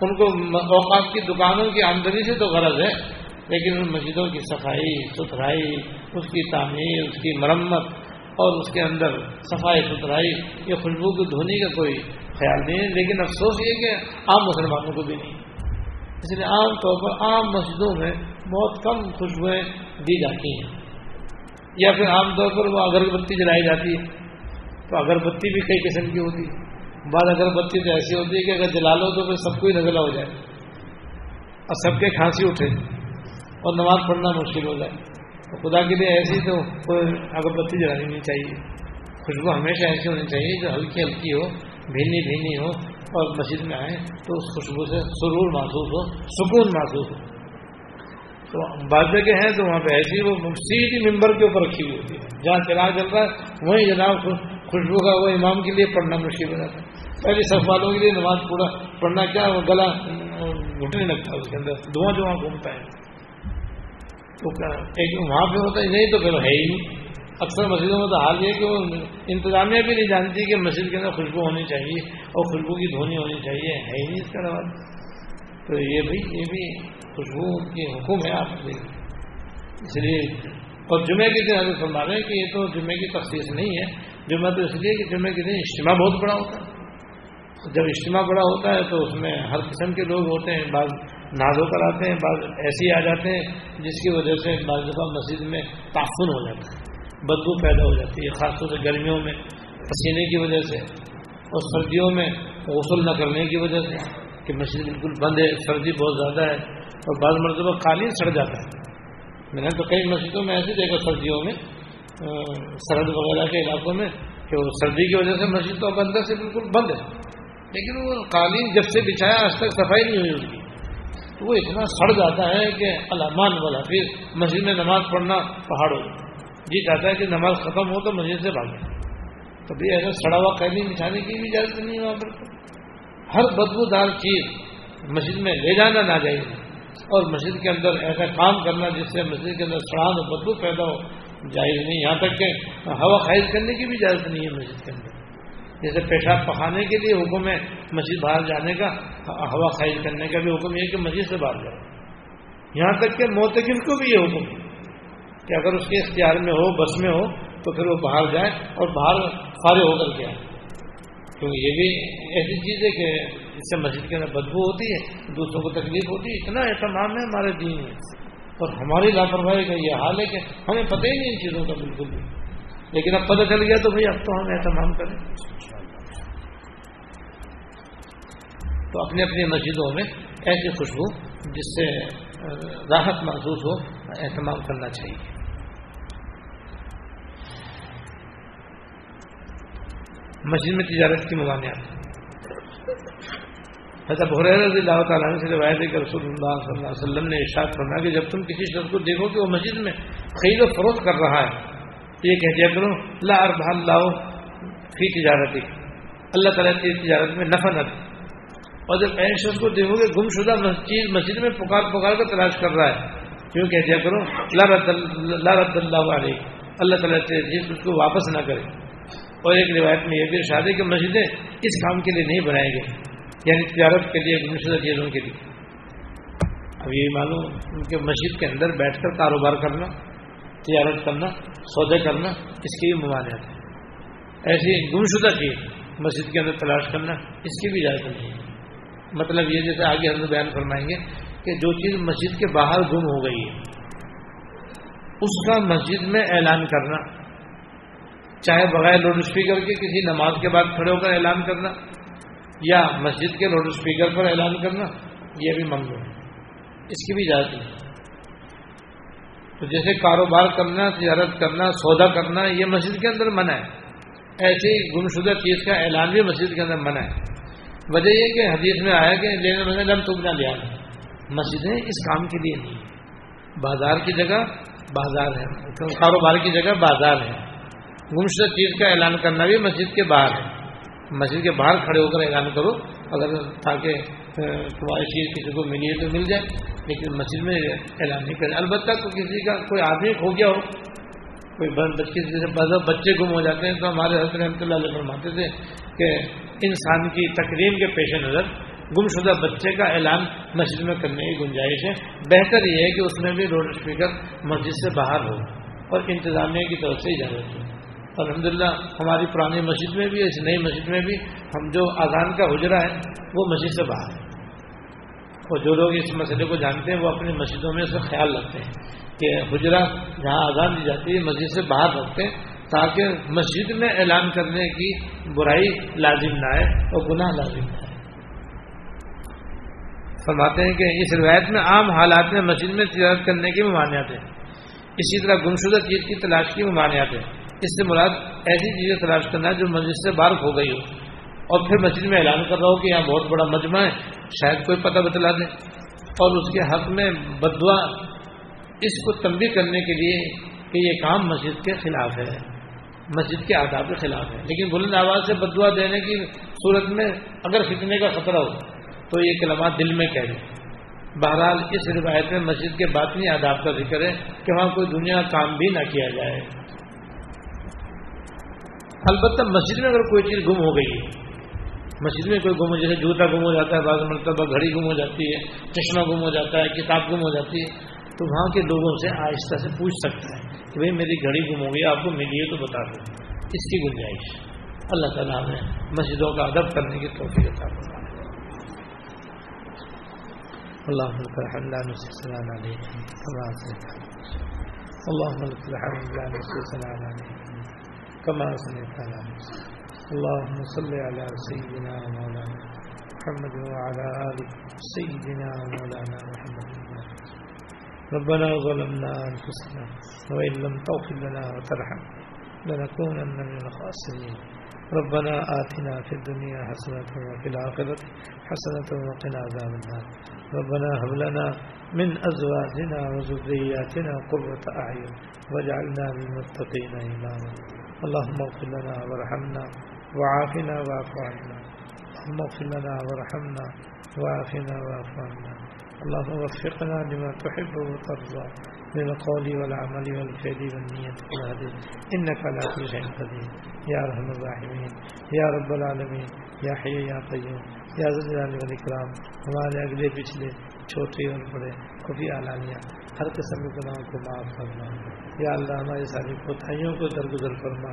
ان کو اوقاف کی دکانوں کی آمدنی سے تو غرض ہے، لیکن ان مسجدوں کی صفائی، ستھرائی، اس کی تعمیر، اس کی مرمت اور اس کے اندر صفائی، ستھرائی یا خوشبو کو دھونے کا کوئی خیال نہیں ہے۔ لیکن افسوس یہ کہ عام مسلمانوں کو بھی نہیں۔ اس لیے عام طور پر عام مسجدوں میں بہت کم خوشبوئیں دی جاتی ہیں۔ یا پھر عام طور پر وہ اگربتی جلائی جاتی ہے۔ تو اگربتی بھی کئی قسم کی ہوتی ہے۔ بعض اگربتی تو ایسی ہوتی ہے کہ اگر جلا لو تو پھر سب کو ہی نزلہ ہو جائے۔ اور سب کے کھانسی اٹھے۔ اور نماز پڑھنا مشکل ہو جائے۔ تو خدا کے لیے ایسی تو کوئی اگربتی جلانی نہیں چاہیے۔ خوشبو ہمیشہ ایسی ہونی چاہیے جو ہلکی ہلکی ہو، بھینی بھینی ہو۔ اور مسجد میں آئے تو اس خوشبو سے سرور محسوس ہو، سکون محسوس ہو۔ تو بعض جگہ ہیں تو وہاں پہ ایسی وہ سیدھی ممبر کے اوپر رکھی ہوئی ہوتی ہے جہاں چلا چل رہا ہے، وہیں جناب خوشبو کا وہ امام کے لیے پڑھنا مشکل ہو جاتا ہے پہلے سب والوں کے لیے نماز پڑھا، پڑھنا کیا، وہ گلا گھٹنے لگتا ہے اس کے اندر۔ دھواں دھواں گھومتا ہے۔ تو ایک وہاں پہ ہوتا ہے، نہیں تو پھر ہے ہی اکثر مسجدوں میں تو حال یہ کہ وہ انتظامیہ بھی نہیں جانتی کہ مسجد کے اندر خوشبو ہونی چاہیے اور خوشبو کی دھونی ہونی چاہیے، ہے ہی نہیں اس کا رواج۔ تو یہ بھی یہ بھی خوشبو کی حکم ہے آپ اس لیے اور جمعے کے دن ابھی فرما رہے ہیں کہ یہ تو جمعے کی تخصیص نہیں ہے۔ جمعہ تو اس لیے کہ جمعے کے دن اجتماع بہت بڑا ہوتا ہے۔ جب اجتماع بڑا ہوتا ہے تو اس میں ہر قسم کے لوگ ہوتے ہیں، بعض نازو کر آتے ہیں، بعض ایسے ہی آ جاتے ہیں جس کی وجہ سے بعض دفعہ مسجد میں تعفن ہو جاتا ہے۔ بدبو پیدا ہو جاتی ہے، خاص طور سے گرمیوں میں، پسینے کی وجہ سے اور سردیوں میں غسل نہ کرنے کی وجہ سے کہ مسجد بالکل بند ہے، سردی بہت زیادہ ہے اور بعض مرتبہ قالین سڑ جاتا ہے۔ میں نے تو کئی مسجدوں میں ایسے دیکھا سردیوں میں سرحد وغیرہ کے علاقوں میں کہ وہ سردی کی وجہ سے مسجد تو اب اندر سے بالکل بند ہے۔ لیکن وہ قالین جب سے بچھایا آج تک صفائی نہیں ہوئی اس کی۔ تو وہ اتنا سڑ جاتا ہے کہ علامان والا پھر مسجد میں نماز پڑھنا پہاڑ ہو جی چاہتا ہے کہ نماز ختم ہو تو مسجد سے بھاگے۔ کبھی ایسا سڑا ہوا قیدی بچھانے کی بھی اجازت نہیں ہے وہاں پر۔ ہر بدبو دار چیز مسجد میں لے جانا نہ جائے اور مسجد کے اندر ایسا کام کرنا جس سے مسجد کے اندر سڑان اور بدبو پیدا ہو، جائز نہیں۔ یہاں تک کہ ہوا خائز کرنے کی بھی اجازت نہیں ہے مسجد کے اندر۔ جیسے پیشاب پکانے کے لیے حکم ہے مسجد باہر جانے کا، ہوا خائج کرنے کا بھی حکم ہے کہ مسجد سے باہر جائے یہاں تک کہ موتقف کو بھی یہ حکم ہے۔ کہ اگر اس کے اختیار میں ہو، بس میں ہو، تو پھر وہ باہر جائے اور باہر فارغ ہو کر کے آئے۔ کیونکہ یہ بھی ایسی چیز ہے کہ اس سے مسجد کے اندر بدبو ہوتی ہے، دوسروں کو تکلیف ہوتی ہے، اتنا اہتمام ہے، ہمارے دین میں۔ اور ہماری لاپرواہی کا یہ حال ہے کہ ہمیں پتہ ہی نہیں ان چیزوں کا بالکل بھی۔ لیکن اب پتہ چل گیا تو بھائی اب تو ہم اہتمام کریں۔ تو اپنی اپنی مسجدوں میں ایسی خوشبو جس سے راحت محسوس ہو، اہتمام کرنا چاہیے۔ مسجد میں تجارت کی ممانعات حضرت رضی اللہ تعالیٰ سے روایت ہے کہ رسول اللہ صلی اللہ علیہ وسلم نے ارشاد کرنا کہ جب تم کسی شخص کو دیکھو کہ وہ مسجد میں خرید و فروخت کر رہا ہے یہ کہہ دیا کرو، لا ارب اللہ فی تجارت اللہ تعالیٰ کی تجارت میں نفع نہ اور جب این شخص کو دیکھو گے گم شدہ چیز مسجد میں پکار پکار کر تلاش کر رہا ہے کیوں کہہ دیا کرو، لا رد اللہ علیہ۔ اللہ تعالیٰ چیز اس کو واپس نہ کرے۔ اور ایک روایت میں یہ بھی ارشاد ہے کہ مسجدیں اس کام کے لیے نہیں بنائے گئے یعنی تجارت کے لیے مشدہ چیزوں کے لیے۔ اب یہ معلوم کہ مسجد کے اندر بیٹھ کر کاروبار کرنا، تجارت کرنا، سودے کرنا، اس کی بھی ممانعت ہے۔ ایسی گمشدہ چیز، مسجد کے اندر تلاش کرنا، اس کی بھی اجازت نہیں ہے۔ مطلب یہ جیسے آگے ہم بیان فرمائیں گے کہ جو چیز مسجد کے باہر گم ہو گئی ہے، اس کا مسجد میں اعلان کرنا چاہے بغیر لاؤڈ اسپیکر کے کسی نماز کے بعد کھڑے ہو کر اعلان کرنا یا مسجد کے لاؤڈ اسپیکر پر اعلان کرنا، یہ بھی ممنوع ہے۔ اس کی بھی اجازت نہیں۔ تو جیسے کاروبار کرنا، تجارت کرنا، سودا کرنا، یہ مسجد کے اندر منع ہے۔ ایسی گمشدہ چیز کا اعلان بھی مسجد کے اندر منع ہے۔ وجہ یہ کہ حدیث میں آیا کہ لینے میں تم نہ لیا مسجدیں اس کام کے لیے نہیں بازار کی جگہ بازار ہے۔ کاروبار کی جگہ بازار ہے۔ گمشدہ چیز کا اعلان کرنا بھی مسجد کے باہر ہے۔ مسجد کے باہر کھڑے ہو کر اعلان کرو، اگر تاکہ تمہاری چیز کسی کو ملی ہے تو مل جائے، لیکن مسجد میں اعلان نہیں کرے البتہ کسی کا کوئی آدمی کھو گیا ہو، کوئی بچے، جیسے بچے گم ہو جاتے ہیں، تو ہمارے حضرت رحمۃ اللہ علیہ فرماتے تھے کہ انسان کی تقریم کے پیش نظر گم شدہ بچے کا اعلان مسجد میں کرنے کی گنجائش ہے۔ بہتر یہ ہے کہ اس میں بھی لاؤڈ اسپیکر مسجد سے باہر ہو اور انتظامیہ کی طرف سے اجازت ہو الحمد للہ ہماری پرانی مسجد میں بھی اس نئی مسجد میں بھی ہم جو اذان کا حجرا ہے، وہ مسجد سے باہر ہے۔ اور جو لوگ اس مسئلے کو جانتے ہیں، وہ اپنی مسجدوں میں اس کا خیال رکھتے ہیں کہ حجرا جہاں اذان دی جاتی ہے، مسجد سے باہر رکھتے ہیں تاکہ مسجد میں اعلان کرنے کی برائی لازم نہ آئے اور گناہ لازم نہ آئے۔ فرماتے ہیں کہ اس روایت میں عام حالات میں مسجد میں تجارت کرنے کی ممانعت ہے۔ اسی طرح گمشدہ چیز کی تلاش کی ممانعت ہے۔ اس سے مراد ایسی چیزیں تلاش کرنا جو مسجد سے بارک ہو گئی ہو۔ اور پھر مسجد میں اعلان کر رہا ہو کہ یہاں بہت بڑا مجمع ہے، شاید کوئی پتہ بتلا دے اور اس کے حق میں بدوا اس کو تنبی کرنے کے لیے کہ یہ کام مسجد کے خلاف ہے۔ مسجد کے آداب کے خلاف ہے۔ لیکن بلند آواز سے بدوا دینے کی صورت میں اگر فتنے کا خطرہ ہو تو یہ کلمات دل میں کہہ دیں۔ بہرحال اس روایت میں مسجد کے باطنی آداب کا ذکر ہے کہ وہاں کوئی دنیا کام بھی نہ کیا جائے۔ البتہ مسجد میں اگر کوئی چیز گم ہو گئی ہے مسجد میں کوئی گم ہو، جیسے جوتا گم ہو جاتا ہے، بعض مرتبہ گھڑی گم ہو جاتی ہے، چشمہ گم ہو جاتا ہے، کتاب گم ہو جاتی ہے، تو وہاں کے لوگوں سے آہستہ سے پوچھ سکتا ہے کہ بھائی میری گھڑی گم ہو گئی، آپ کو ملی ہے تو بتا دو۔ اس کی گنجائش۔ اللہ تعالیٰ نے مسجدوں کا ادب کرنے کی توفیق عطا فرمائی اللهم لك الحمد لا نحصي ثناء عليك كما اثنيت اللهم لك الحمد لا نحصي ثناء عليك كما اثنيت على نفسك اللهم صل على سيدنا ومولانا محمد وعلى ال سيدنا ومولانا محمد. ربنا ظلمنا انفسنا وان لم تغفر لنا وترحم لنكونن من الخاسرين. ربنا آتنا في الدنيا حسنة وفي الآخرة حسنة وقنا عذاب النار. ربنا هب لنا من أزواجنا وذرياتنا قرة أعين واجعلنا للمتقين إماما. اللهم اغفر لنا وارحمنا وعافنا واعف عنا. اللهم اغفر لنا وارحمنا وعافنا واعف عنا. اللهم وفقنا لما تحب وترضى. من القول والعمل والفعل والنية والهدي إنك على كل شيء قدير يا ارحم الراحمين يا رب العالمين يا حي يا قيوم یا زلال والاکرام۔ ہمارے اگلے پچھلے چھوٹے اور بڑے کو بھی اعلانیہ ہر قسم کے گناہوں کو معاف کرنا یا اللہ ہماری ساری کوتاہیوں کو درگزر کرنا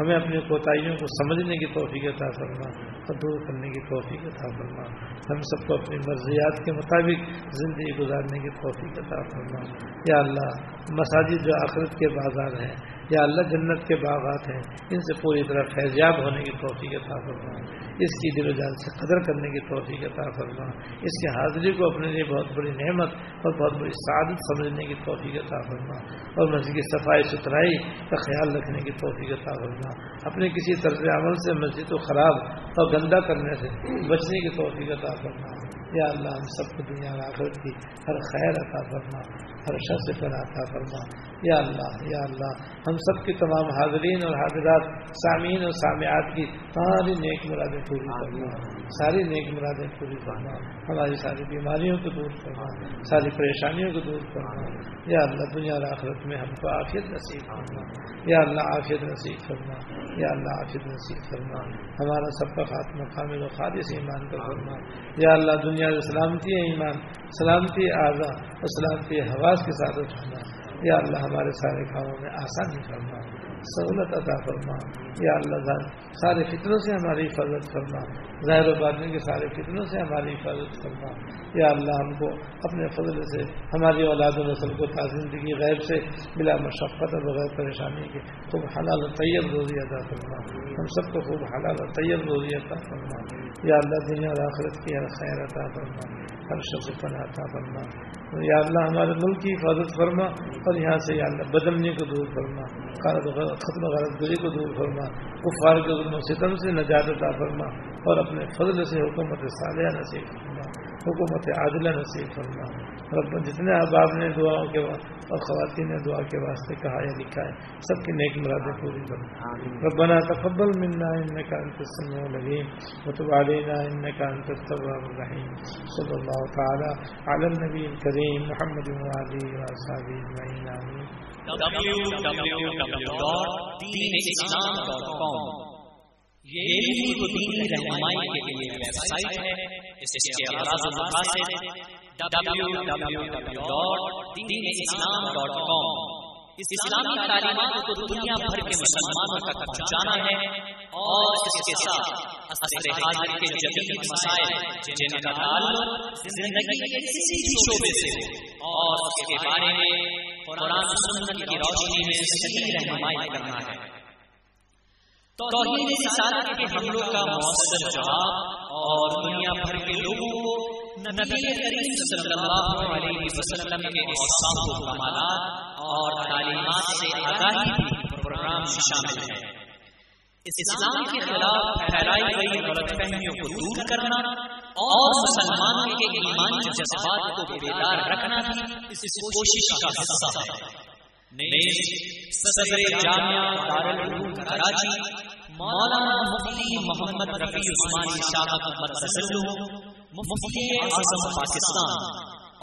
ہمیں اپنی کوتاہیوں کو سمجھنے کی توفیق عطا فرما اور دور کرنے کی توفیق عطا فرما۔ ہم سب کو اپنی مرضیات کے مطابق زندگی گزارنے کی توفیق عطا فرما۔ یا اللہ، مساجد جو آخرت کے بازار ہیں یا اللہ جنت کے باغات ہیں، ان سے پوری طرح فیضیاب ہونے کی توفیق عطا فرما۔ اس کی دل و جان سے قدر کرنے کی توفیق عطا فرما۔ اس کی حاضری کو اپنے لیے بہت بڑی نعمت اور بہت بڑی سعادت سمجھنے کی توفیق عطا فرما۔ اور مسجد کی صفائی ستھرائی کا خیال رکھنے کی توفیق عطا فرما۔ اپنے کسی طرز عمل سے مسجد کو خراب اور گندا کرنے سے بچنے کی توفیق عطا فرما۔ یا اللہ ہم سب کو دنیا میں آخرت کی ہر خیر عطا فرما ہر شخص پر عطا فرما۔ یا اللہ یا اللہ ہم سب کی تمام حاضرین اور حاضرات سامعین اور سامعات کی ساری نیک مرادیں پوری کرنا ساری نیک مرادیں پوری کرنا ہماری ساری بیماریوں کو دور کرنا ساری پریشانیوں کو دور کرنا یا اللہ دنیا اور آخرت میں ہم کو آفیت نصیب کرنا یا اللہ آفیت نصیب کرنا یا اللہ آفیت نصیب کرنا ہمارا سب کا خاتمہ کامل و خالص ایمان کا کرنا یا اللہ دنیا میں سلامتی ایمان سلامتی اعضا اور سلامتی حواس کے ساتھ اٹھانا یا اللہ ہمارے سارے کاموں میں آسانی کرنا سہولت عطا فرما۔ یا اللہ سارے فطروں سے ہماری حفاظت کرنا ظاہر و بادنے کے سارے فطروں سے ہماری حفاظت کرنا یا اللہ ہم کو اپنے فضل سے، ہماری اولاد و نسل کو زندگی غیر سے بلا مشقت اور بغیر پریشانی کے خوب حلال و طیب روزی ادا کرنا ہم سب کو خوب حلال و طیب روزی عطا کرنا یا اللہ دنیا اور آخرت کی ہر خیر عطا کرنا ہر شخص پناہ عطا یا اللہ ہمارے ملک کی حفاظت فرما اور یہاں سے یا اللہ بدلنے کو دور فرما۔ ختم غلط گری کو دور فرما۔ کفار کے ظلم و ستم سے نجات عطا فرما اور اپنے فضل سے حکومت صالحہ نصیب۔ فرما حکومت عادلہ نصیب فرما رب جتنے احباب نے دعاؤں کے اور خواتین نے دعا کے واسطے کہا یا لکھا ہے سب کی نیک مرادیں پوری کرنا ربنا تقبل منا انك انت السميع العليم وتب علينا انك انت التواب الرحيم صلى الله تعالى على النبي الكريم محمد اله وصحبه اجمعين امين www.deenislam.com یہ دین رہنمائی کے لیے ویب سائٹ ہے، اس کے اغراض و مقاصد www.deenislam.com اس اسلامی تعلیمات کو دنیا بھر کے مسلمانوں تک پہنچانا ہے اور اس کے ساتھ اثر حاضر کے جدید مسائل، جن کا تعلق زندگی کے کسی بھی شعبے سے ہو، اور اس کے بارے میں قرآن سنت کی روشنی میں صحیح رہنمائی کرنا ہے۔ توحید رسالت کے حملوں کا مؤثر جواب اور دنیا بھر کے لوگوں کو نبی کریم صلی اللہ علیہ وسلم کے اوصاف و کمالات اور تعلیمات سے آگاہی پروگرام میں شامل ہے اسلام کے خلاف پھیلائی گئی غلط فہمیوں کو دور کرنا اور مسلمانوں کے ایمانی جذبات کو بیدار رکھنا بھی اس کوشش کا حصہ ہے۔ نیز صدر جامعہ دارالعلوم کراچی مولانا مفتی محمد رفیع عثمانی شاہ مرزل مفتی اعظم پاکستان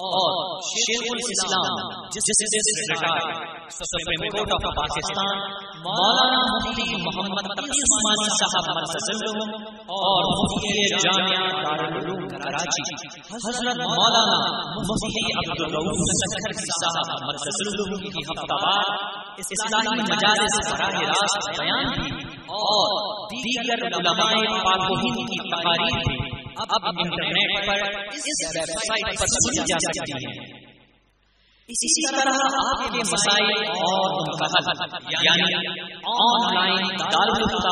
اور شیخ الاسلام justice retire supreme court of Pakistan, Maulana Mufti Muhammad Taqi Usmani صاحب مرتضی اور مفتی جامعہ دارالعلوم کراچی، حضرت مولانا مفتی عبدالرؤوف سکھر صاحب مرتضی کی ہفتہ وار اسلامی مجالس براہ راست بیان بھی اور دیگر علماء پاک و ہند کی تقاریر بھی اب انٹرنیٹ پر اس ویب سائٹ پر سنی جا سکتی ہے اسی طرح آپ کے مسائل اور ان کا حل یعنی آن لائن تعلق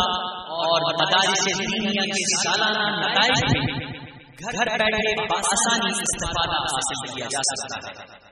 اور مدارس دینیا کے سالانہ نتائج میں گھر بیٹھے بآسانی استفادہ حاصل کیا جا سکتا ہے۔